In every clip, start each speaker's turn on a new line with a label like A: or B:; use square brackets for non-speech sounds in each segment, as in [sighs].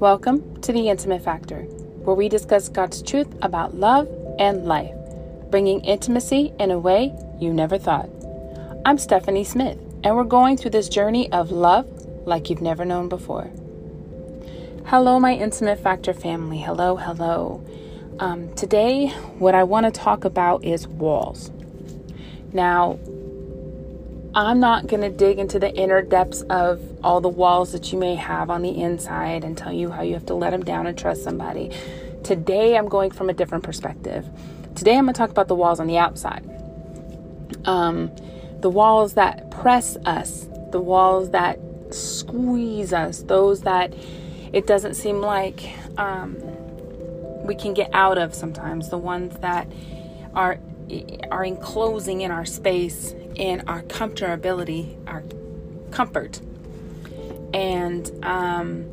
A: Welcome to The Intimate Factor, where we discuss God's truth about love and life, bringing intimacy in a way you never thought. I'm Stephanie Smith, and we're going through this journey of love like you've never known before. Hello, my Intimate Factor family. Hello, hello. Um, today, what I want to talk about is walls. Now, I'm not going to dig into the inner depths of all the walls that you may have on the inside and tell you how you have to let them down and trust somebody. Today, I'm going from a different perspective. Today, I'm going to talk about the walls on the outside. Um, the walls that press us, the walls that squeeze us, those that it doesn't seem like um, we can get out of sometimes, the ones that are are enclosing in our space in our comfortability, our comfort. And um,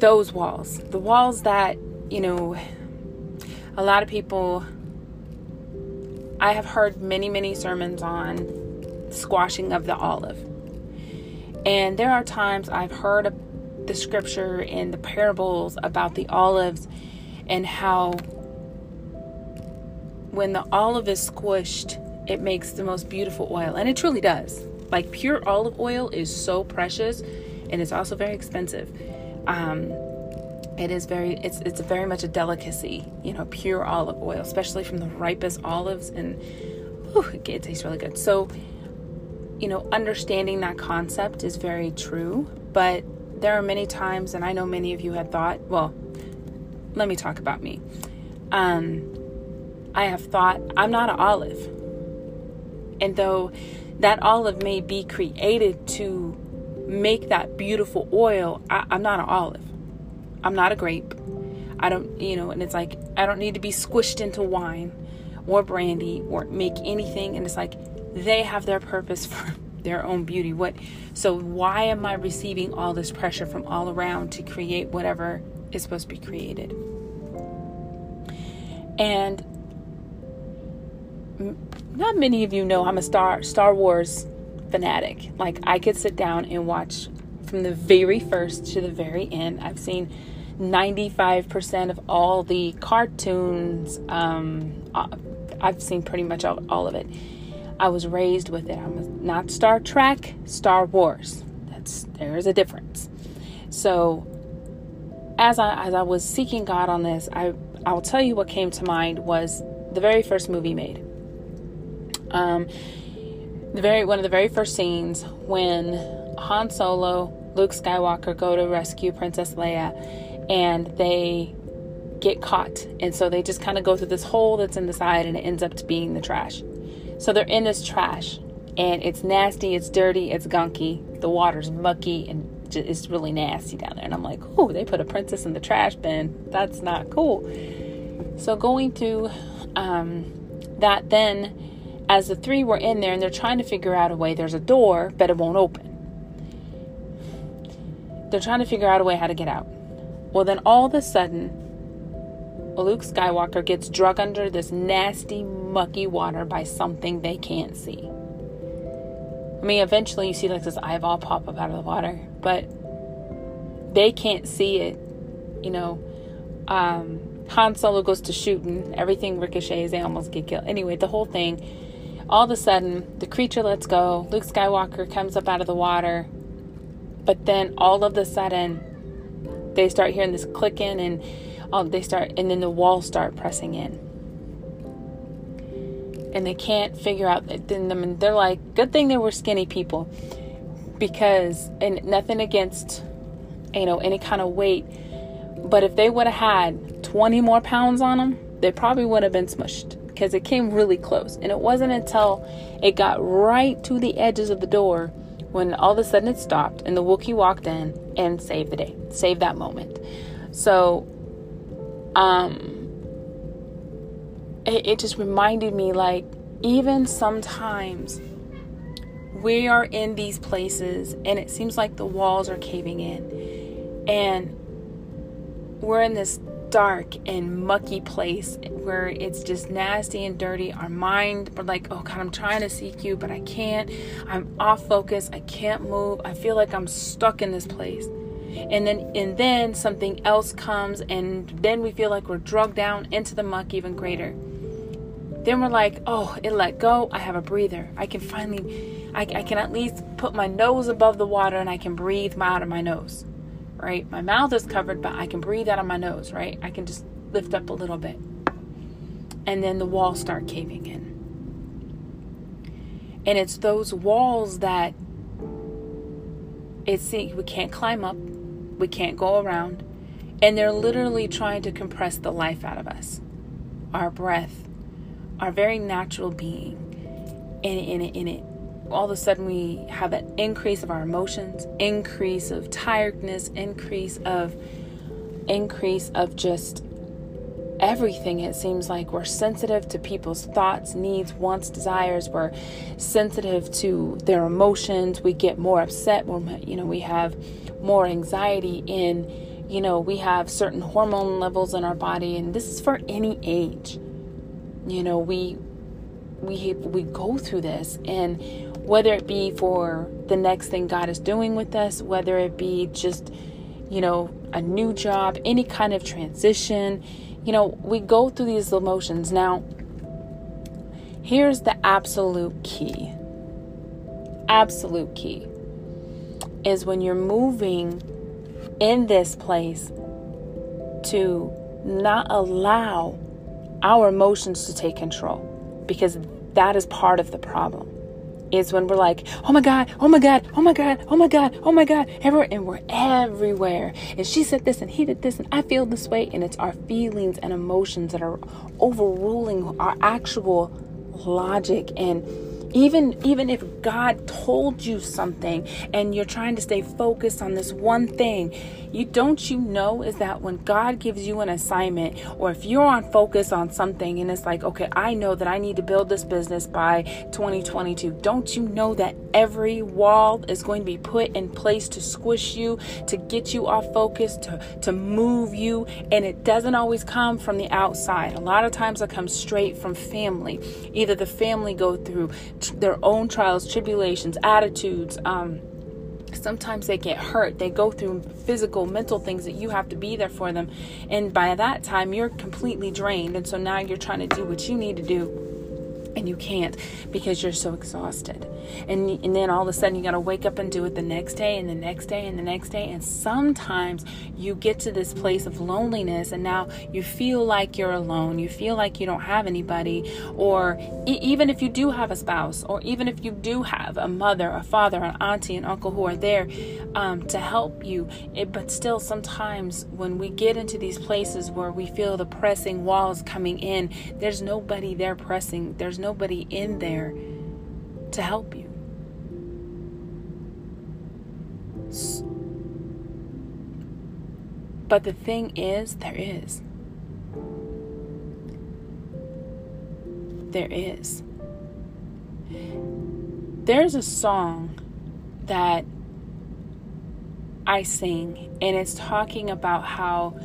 A: those walls, the walls that, you know, a lot of people, I have heard many, many sermons on squashing of the olive. And there are times I've heard the scripture and the parables about the olives and how when the olive is squished, it makes the most beautiful oil. And it truly does. Like pure olive oil is so precious and it's also very expensive. Um, it is very it's it's very much a delicacy, you know, pure olive oil, especially from the ripest olives and whew, it tastes really good. So, you know, understanding that concept is very true, but there are many times and I know many of you had thought, well, let me talk about me. Um I have thought I'm not an olive. And though that olive may be created to make that beautiful oil, I, I'm not an olive. I'm not a grape. I don't, you know, and it's like, I don't need to be squished into wine or brandy or make anything. And it's like, they have their purpose [laughs] for their own beauty. What, so why am I receiving all this pressure from all around to create whatever is supposed to be created? And not many of you know I'm a Star Star Wars fanatic. Like I could sit down and watch from the very first to the very end. I've seen 95% of all the cartoons. Um, uh, I've seen pretty much all, all of it. I was raised with it. I'm not Star Trek, Star Wars. That's there is a difference. So as I as I was seeking God on this, I I'll tell you what came to mind was the very first movie made. Um, the very one of the very first scenes when Han Solo, Luke Skywalker go to rescue Princess Leia, and they get caught, and so they just kind of go through this hole that's in the side, and it ends up being the trash. So they're in this trash, and it's nasty, it's dirty, it's gunky. The water's mucky, and it's really nasty down there. And I'm like, oh, they put a princess in the trash bin. That's not cool. So going to um, that then as the three were in there and they're trying to figure out a way, there's a door, but it won't open. They're trying to figure out a way how to get out. Well, then all of a sudden, Luke Skywalker gets drug under this nasty, mucky water by something they can't see. I mean, eventually you see like this eyeball pop up out of the water, but they can't see it. You know, um, Han Solo goes to shooting, everything ricochets, they almost get killed. Anyway, the whole thing all of a sudden, the creature lets go. Luke Skywalker comes up out of the water. But then all of a sudden, they start hearing this clicking and all, they start, and then the walls start pressing in. And they can't figure out. Then they're like, good thing they were skinny people, because and nothing against, you know, any kind of weight. But if they would have had 20 more pounds on them, they probably would have been smushed because it came really close. And it wasn't until it got right to the edges of the door when all of a sudden it stopped and the Wookiee walked in and saved the day, saved that moment. So, um, it, it just reminded me like, even sometimes we are in these places and it seems like the walls are caving in and we're in this dark and mucky place where it's just nasty and dirty. Our mind, we're like, oh God, I'm trying to seek you, but I can't. I'm off focus. I can't move. I feel like I'm stuck in this place. and then and then something else comes and then we feel like we're drugged down into the muck even greater then we're like oh it let go i have a breather i can finally I, I can at least put my nose above the water and i can breathe out of my nose right my mouth is covered but i can breathe out of my nose right i can just lift up a little bit and then the walls start caving in and it's those walls that it's we can't climb up, we can't go around, and they're literally trying to compress the life out of us. Our breath, our very natural being. And in it, all of a sudden we have an increase of our emotions, increase of tiredness, increase of increase of just everything. It seems like we're sensitive to people's thoughts, needs, wants, desires. We're sensitive to their emotions. We get more upset when, you know, we have more anxiety in, you know, we have certain hormone levels in our body. And this is for any age. You know, we, we, we go through this and whether it be for the next thing God is doing with us, whether it be just, you know, a new job, any kind of transition, you know, we go through these emotions. Now, here's the absolute key. Absolute key is when you're moving in this place to not allow our emotions to take control because that is part of the problem is when we're like, oh my God, oh my God, oh my God, oh my God, oh my God, everywhere. And we're everywhere. And she said this and he did this and I feel this way. And it's our feelings and emotions that are overruling our actual logic and even even if God told you something and you're trying to stay focused on this one thing, you don't you know is that when God gives you an assignment or if you're on focus on something and it's like, okay, I know that I need to build this business by 2022. Don't you know that every wall is going to be put in place to squish you, to get you off focus, to to move you, and it doesn't always come from the outside. A lot of times it comes straight from family. Either the family go through their own trials, tribulations, attitudes. Um, sometimes they get hurt. They go through physical, mental things that you have to be there for them. And by that time, you're completely drained. And so now you're trying to do what you need to do and you can't because you're so exhausted. And, and then all of a sudden you got to wake up and do it the next day and the next day and the next day. And sometimes you get to this place of loneliness and now you feel like you're alone. You feel like you don't have anybody. Or e- even if you do have a spouse, or even if you do have a mother, a father, an auntie, an uncle who are there um, to help you. It, but still, sometimes when we get into these places where we feel the pressing walls coming in, there's nobody there pressing. There's nobody in there to help you. But the thing is, there is. There is. There's a song that I sing, and it's talking about how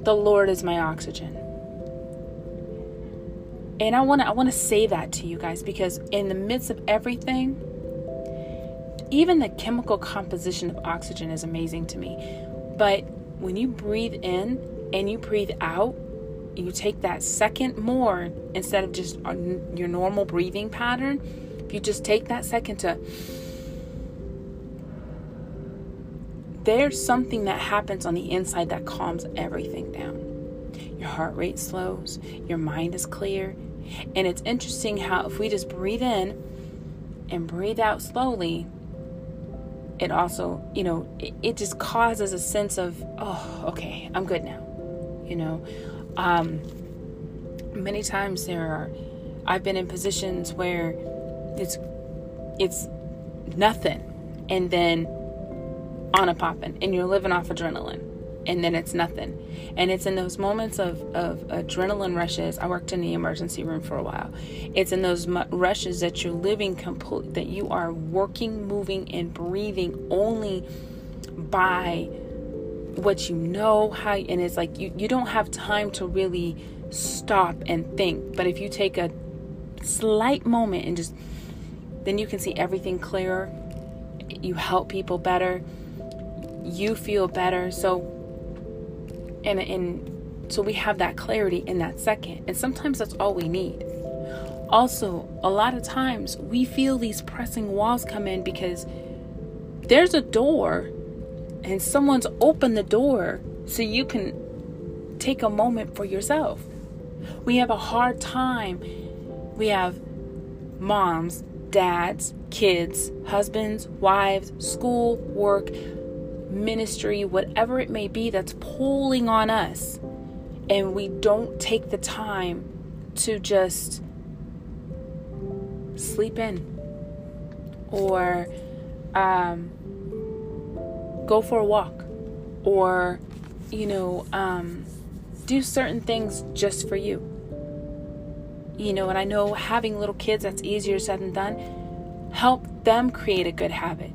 A: the Lord is my oxygen. And I want to I want to say that to you guys because in the midst of everything, even the chemical composition of oxygen is amazing to me. But when you breathe in and you breathe out, you take that second more instead of just your normal breathing pattern. If you just take that second to there's something that happens on the inside that calms everything down. Your heart rate slows, your mind is clear, and it's interesting how if we just breathe in and breathe out slowly, it also, you know, it, it just causes a sense of, oh, okay, I'm good now. You know, um, many times there are, I've been in positions where it's, it's nothing, and then on a popping, and you're living off adrenaline and then it's nothing. And it's in those moments of, of adrenaline rushes. I worked in the emergency room for a while. It's in those rushes that you're living complete, that you are working, moving, and breathing only by what you know, how, and it's like you, you don't have time to really stop and think. But if you take a slight moment and just, then you can see everything clearer. You help people better you feel better. So, and, and so we have that clarity in that second. And sometimes that's all we need. Also, a lot of times we feel these pressing walls come in because there's a door and someone's opened the door so you can take a moment for yourself. We have a hard time. We have moms, dads, kids, husbands, wives, school, work, ministry, whatever it may be that's pulling on us. And we don't take the time to just sleep in or um, go for a walk or, you know, um, do certain things just for you. You know, and I know having little kids, that's easier said than done. Help them create a good habit.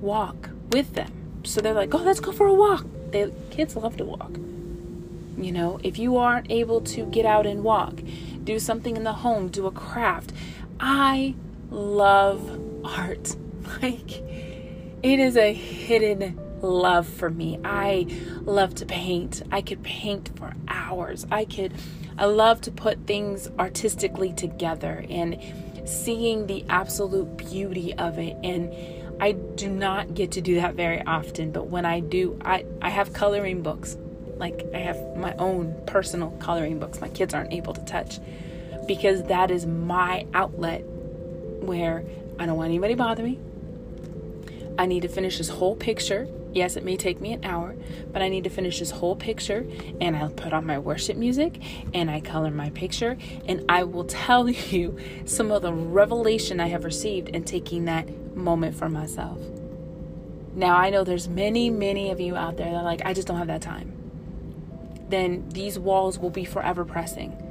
A: Walk with them. So they're like, oh, let's go for a walk. They, kids love to walk. You know, if you aren't able to get out and walk, do something in the home, do a craft. I love art. [laughs] Like, it is a hidden love for me. I love to paint. I could paint for hours. I could, I love to put things artistically together and seeing the absolute beauty of it. And I do not get to do that very often, but when I do, I, I have coloring books. Like I have my own personal coloring books my kids aren't able to touch because that is my outlet where I don't want anybody bother me. I need to finish this whole picture Yes, it may take me an hour, but I need to finish this whole picture and I'll put on my worship music and I color my picture and I will [laughs] tell you some of the revelation I have received in taking that moment for myself. Now, I know there's many, many of you out there that like, I just don't have that time. Then these walls will be forever pressing.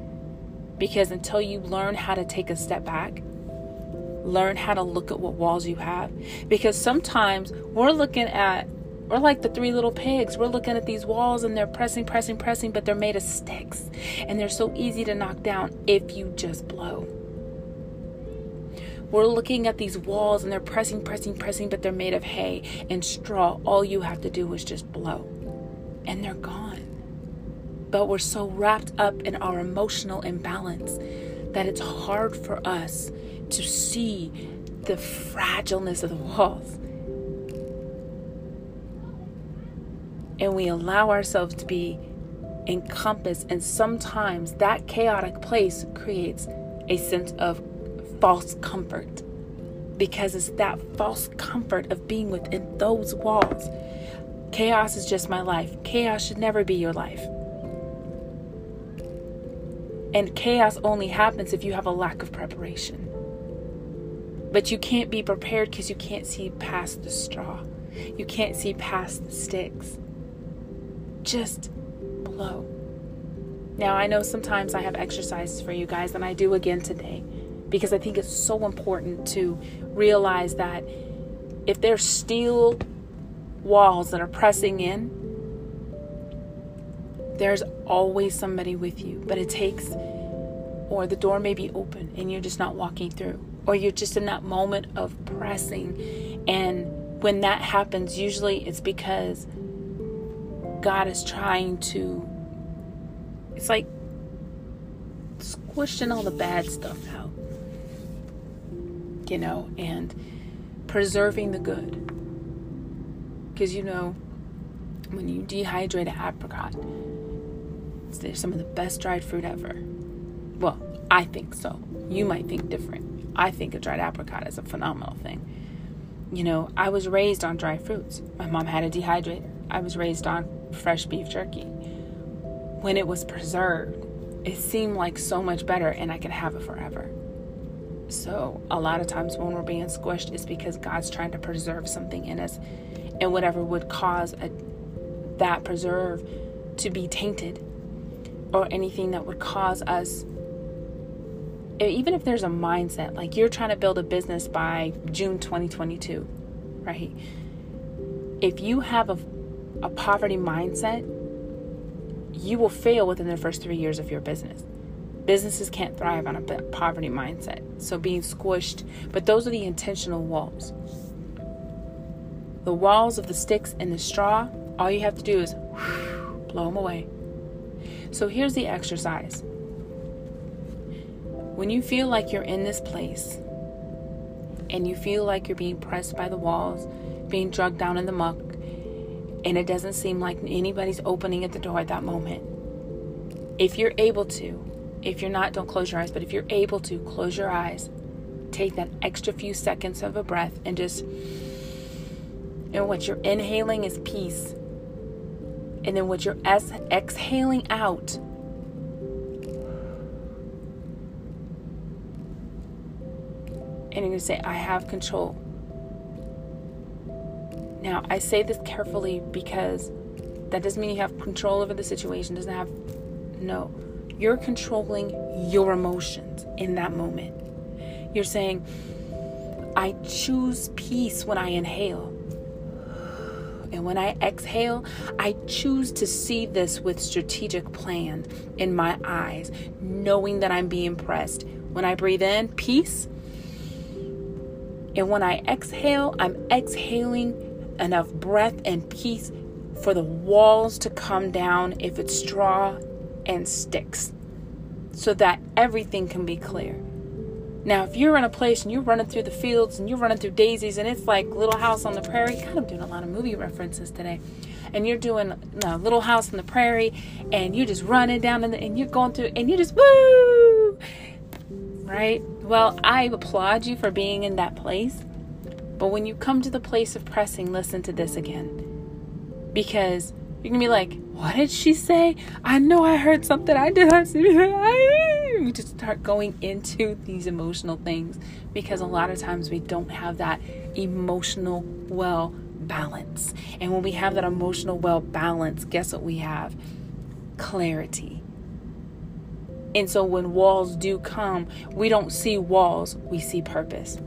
A: Because until you learn how to take a step back, learn how to look at what walls you have. Because sometimes we're looking at we're like the three little pigs. We're looking at these walls and they're pressing, pressing, pressing, but they're made of sticks. And they're so easy to knock down if you just blow. We're looking at these walls and they're pressing, pressing, pressing, but they're made of hay and straw. All you have to do is just blow. And they're gone. But we're so wrapped up in our emotional imbalance that it's hard for us to see the fragileness of the walls and we allow ourselves to be encompassed, and sometimes that chaotic place creates a sense of false comfort because it's that false comfort of being within those walls. Chaos is just my life. Chaos should never be your life. And chaos only happens if you have a lack of preparation. But you can't be prepared because you can't see past the straw. You can't see past the sticks just blow. Now, I know sometimes I have exercises for you guys, and I do again today because I think it's so important to realize that if there's steel walls that are pressing in, there's always somebody with you. But it takes, or the door may be open and you're just not walking through, or you're just in that moment of pressing. And when that happens, usually it's because God is trying to, it's like squishing all the bad stuff out, you know, and preserving the good. Because, you know, when you dehydrate an apricot, they're some of the best dried fruit ever. Well, I think so. You might think different. I think a dried apricot is a phenomenal thing. You know, I was raised on dry fruits. My mom had a dehydrator. I was raised on fresh beef jerky. When it was preserved, it seemed like so much better and I could have it forever. So, a lot of times when we're being squished, it's because God's trying to preserve something in us, and whatever would cause a, that preserve to be tainted, or anything that would cause us, even if there's a mindset, like you're trying to build a business by June 2022, right? If you have a a poverty mindset, you will fail within the first three years of your business. Businesses can't thrive on a poverty mindset. So being squished, but those are the intentional walls. The walls of the sticks and the straw, all you have to do is [sighs] blow them away. So here's the exercise. When you feel like you're in this place and you feel like you're being pressed by the walls, being drugged down in the muck, and it doesn't seem like anybody's opening at the door at that moment, if you're able to, if you're not, don't close your eyes, but if you're able to, close your eyes, take that extra few seconds of a breath, and just, and what you're inhaling is peace. And then what you're exhaling out and you're going to say, I have control. Now, I say this carefully because that doesn't mean you have control over the situation, doesn't have, no. You're controlling your emotions in that moment. You're saying, I choose peace when I inhale. And when I exhale, I choose to see this with strategic plan in my eyes, knowing that I'm being pressed. When I breathe in, peace. And when I exhale, I'm exhaling enough breath and peace for the walls to come down if it's straw and sticks so that everything can be clear. Now, if you're in a place and you're running through the fields and you're running through daisies and it's like Little House on the Prairie, kind of doing a lot of movie references today, and you're doing a Little House on the Prairie and you're just running down the, and you're going through and you just woo, right? Well, I applaud you for being in that place. But when you come to the place of pressing, listen to this again. Because you're to be like, what did she say? I know I heard something. I did. Not see. [laughs] We just start going into these emotional things because a lot of times we don't have that emotional well balance. And when we have that emotional well balance, guess what we have? Clarity. And so when walls do come, we don't see walls, we see purpose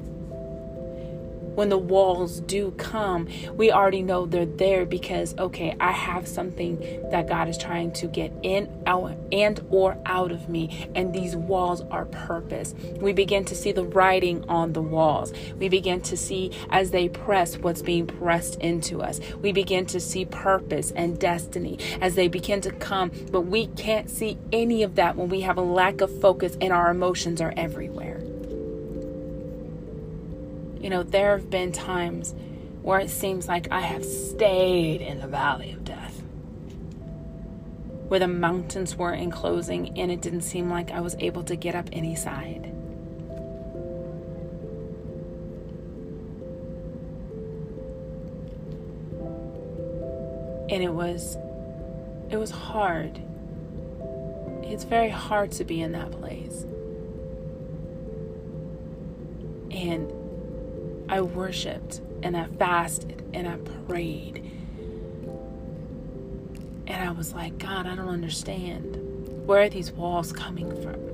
A: when the walls do come, we already know they're there because okay, I have something that God is trying to get in out and or out of me and these walls are purpose. We begin to see the writing on the walls. We begin to see as they press what's being pressed into us. We begin to see purpose and destiny as they begin to come, but we can't see any of that when we have a lack of focus and our emotions are everywhere. You know, there have been times where it seems like I have stayed in the valley of death, where the mountains were enclosing and it didn't seem like I was able to get up any side. And it was it was hard. It's very hard to be in that place. And I worshiped and I fasted and I prayed. And I was like, God, I don't understand. Where are these walls coming from?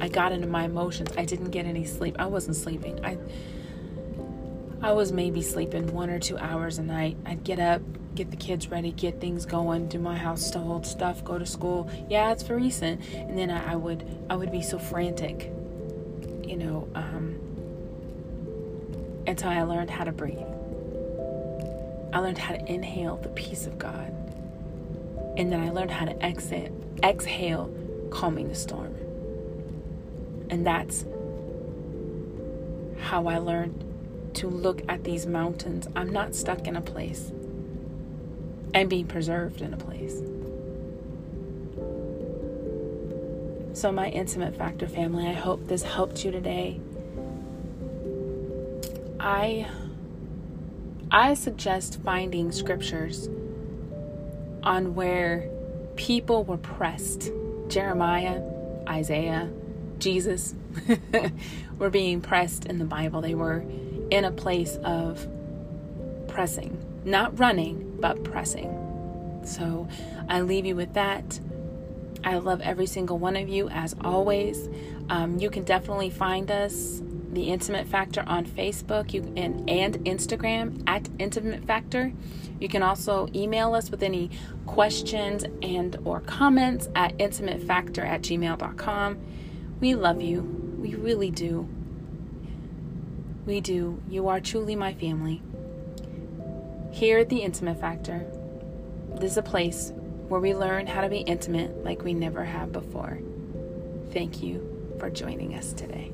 A: I got into my emotions. I didn't get any sleep. I wasn't sleeping. I I was maybe sleeping one or two hours a night. I'd get up, get the kids ready, get things going, do my house stuff, go to school. Yeah, it's for recent. And then I, I would I would be so frantic, you know, um, until I learned how to breathe. I learned how to inhale the peace of God. And then I learned how to exhale, exhale calming the storm. And that's how I learned to look at these mountains. I'm not stuck in a place. I'm being preserved in a place. So, my intimate factor family, I hope this helped you today. I I suggest finding scriptures on where people were pressed. Jeremiah, Isaiah, Jesus [laughs] were being pressed in the Bible. They were in a place of pressing, not running, but pressing. So I leave you with that. I love every single one of you as always. Um, you can definitely find us the Intimate Factor on Facebook you, and, and Instagram at Intimate Factor. You can also email us with any questions and or comments at intimatefactor at gmail.com. We love you. We really do. We do. You are truly my family. Here at the Intimate Factor, this is a place where we learn how to be intimate like we never have before. Thank you for joining us today.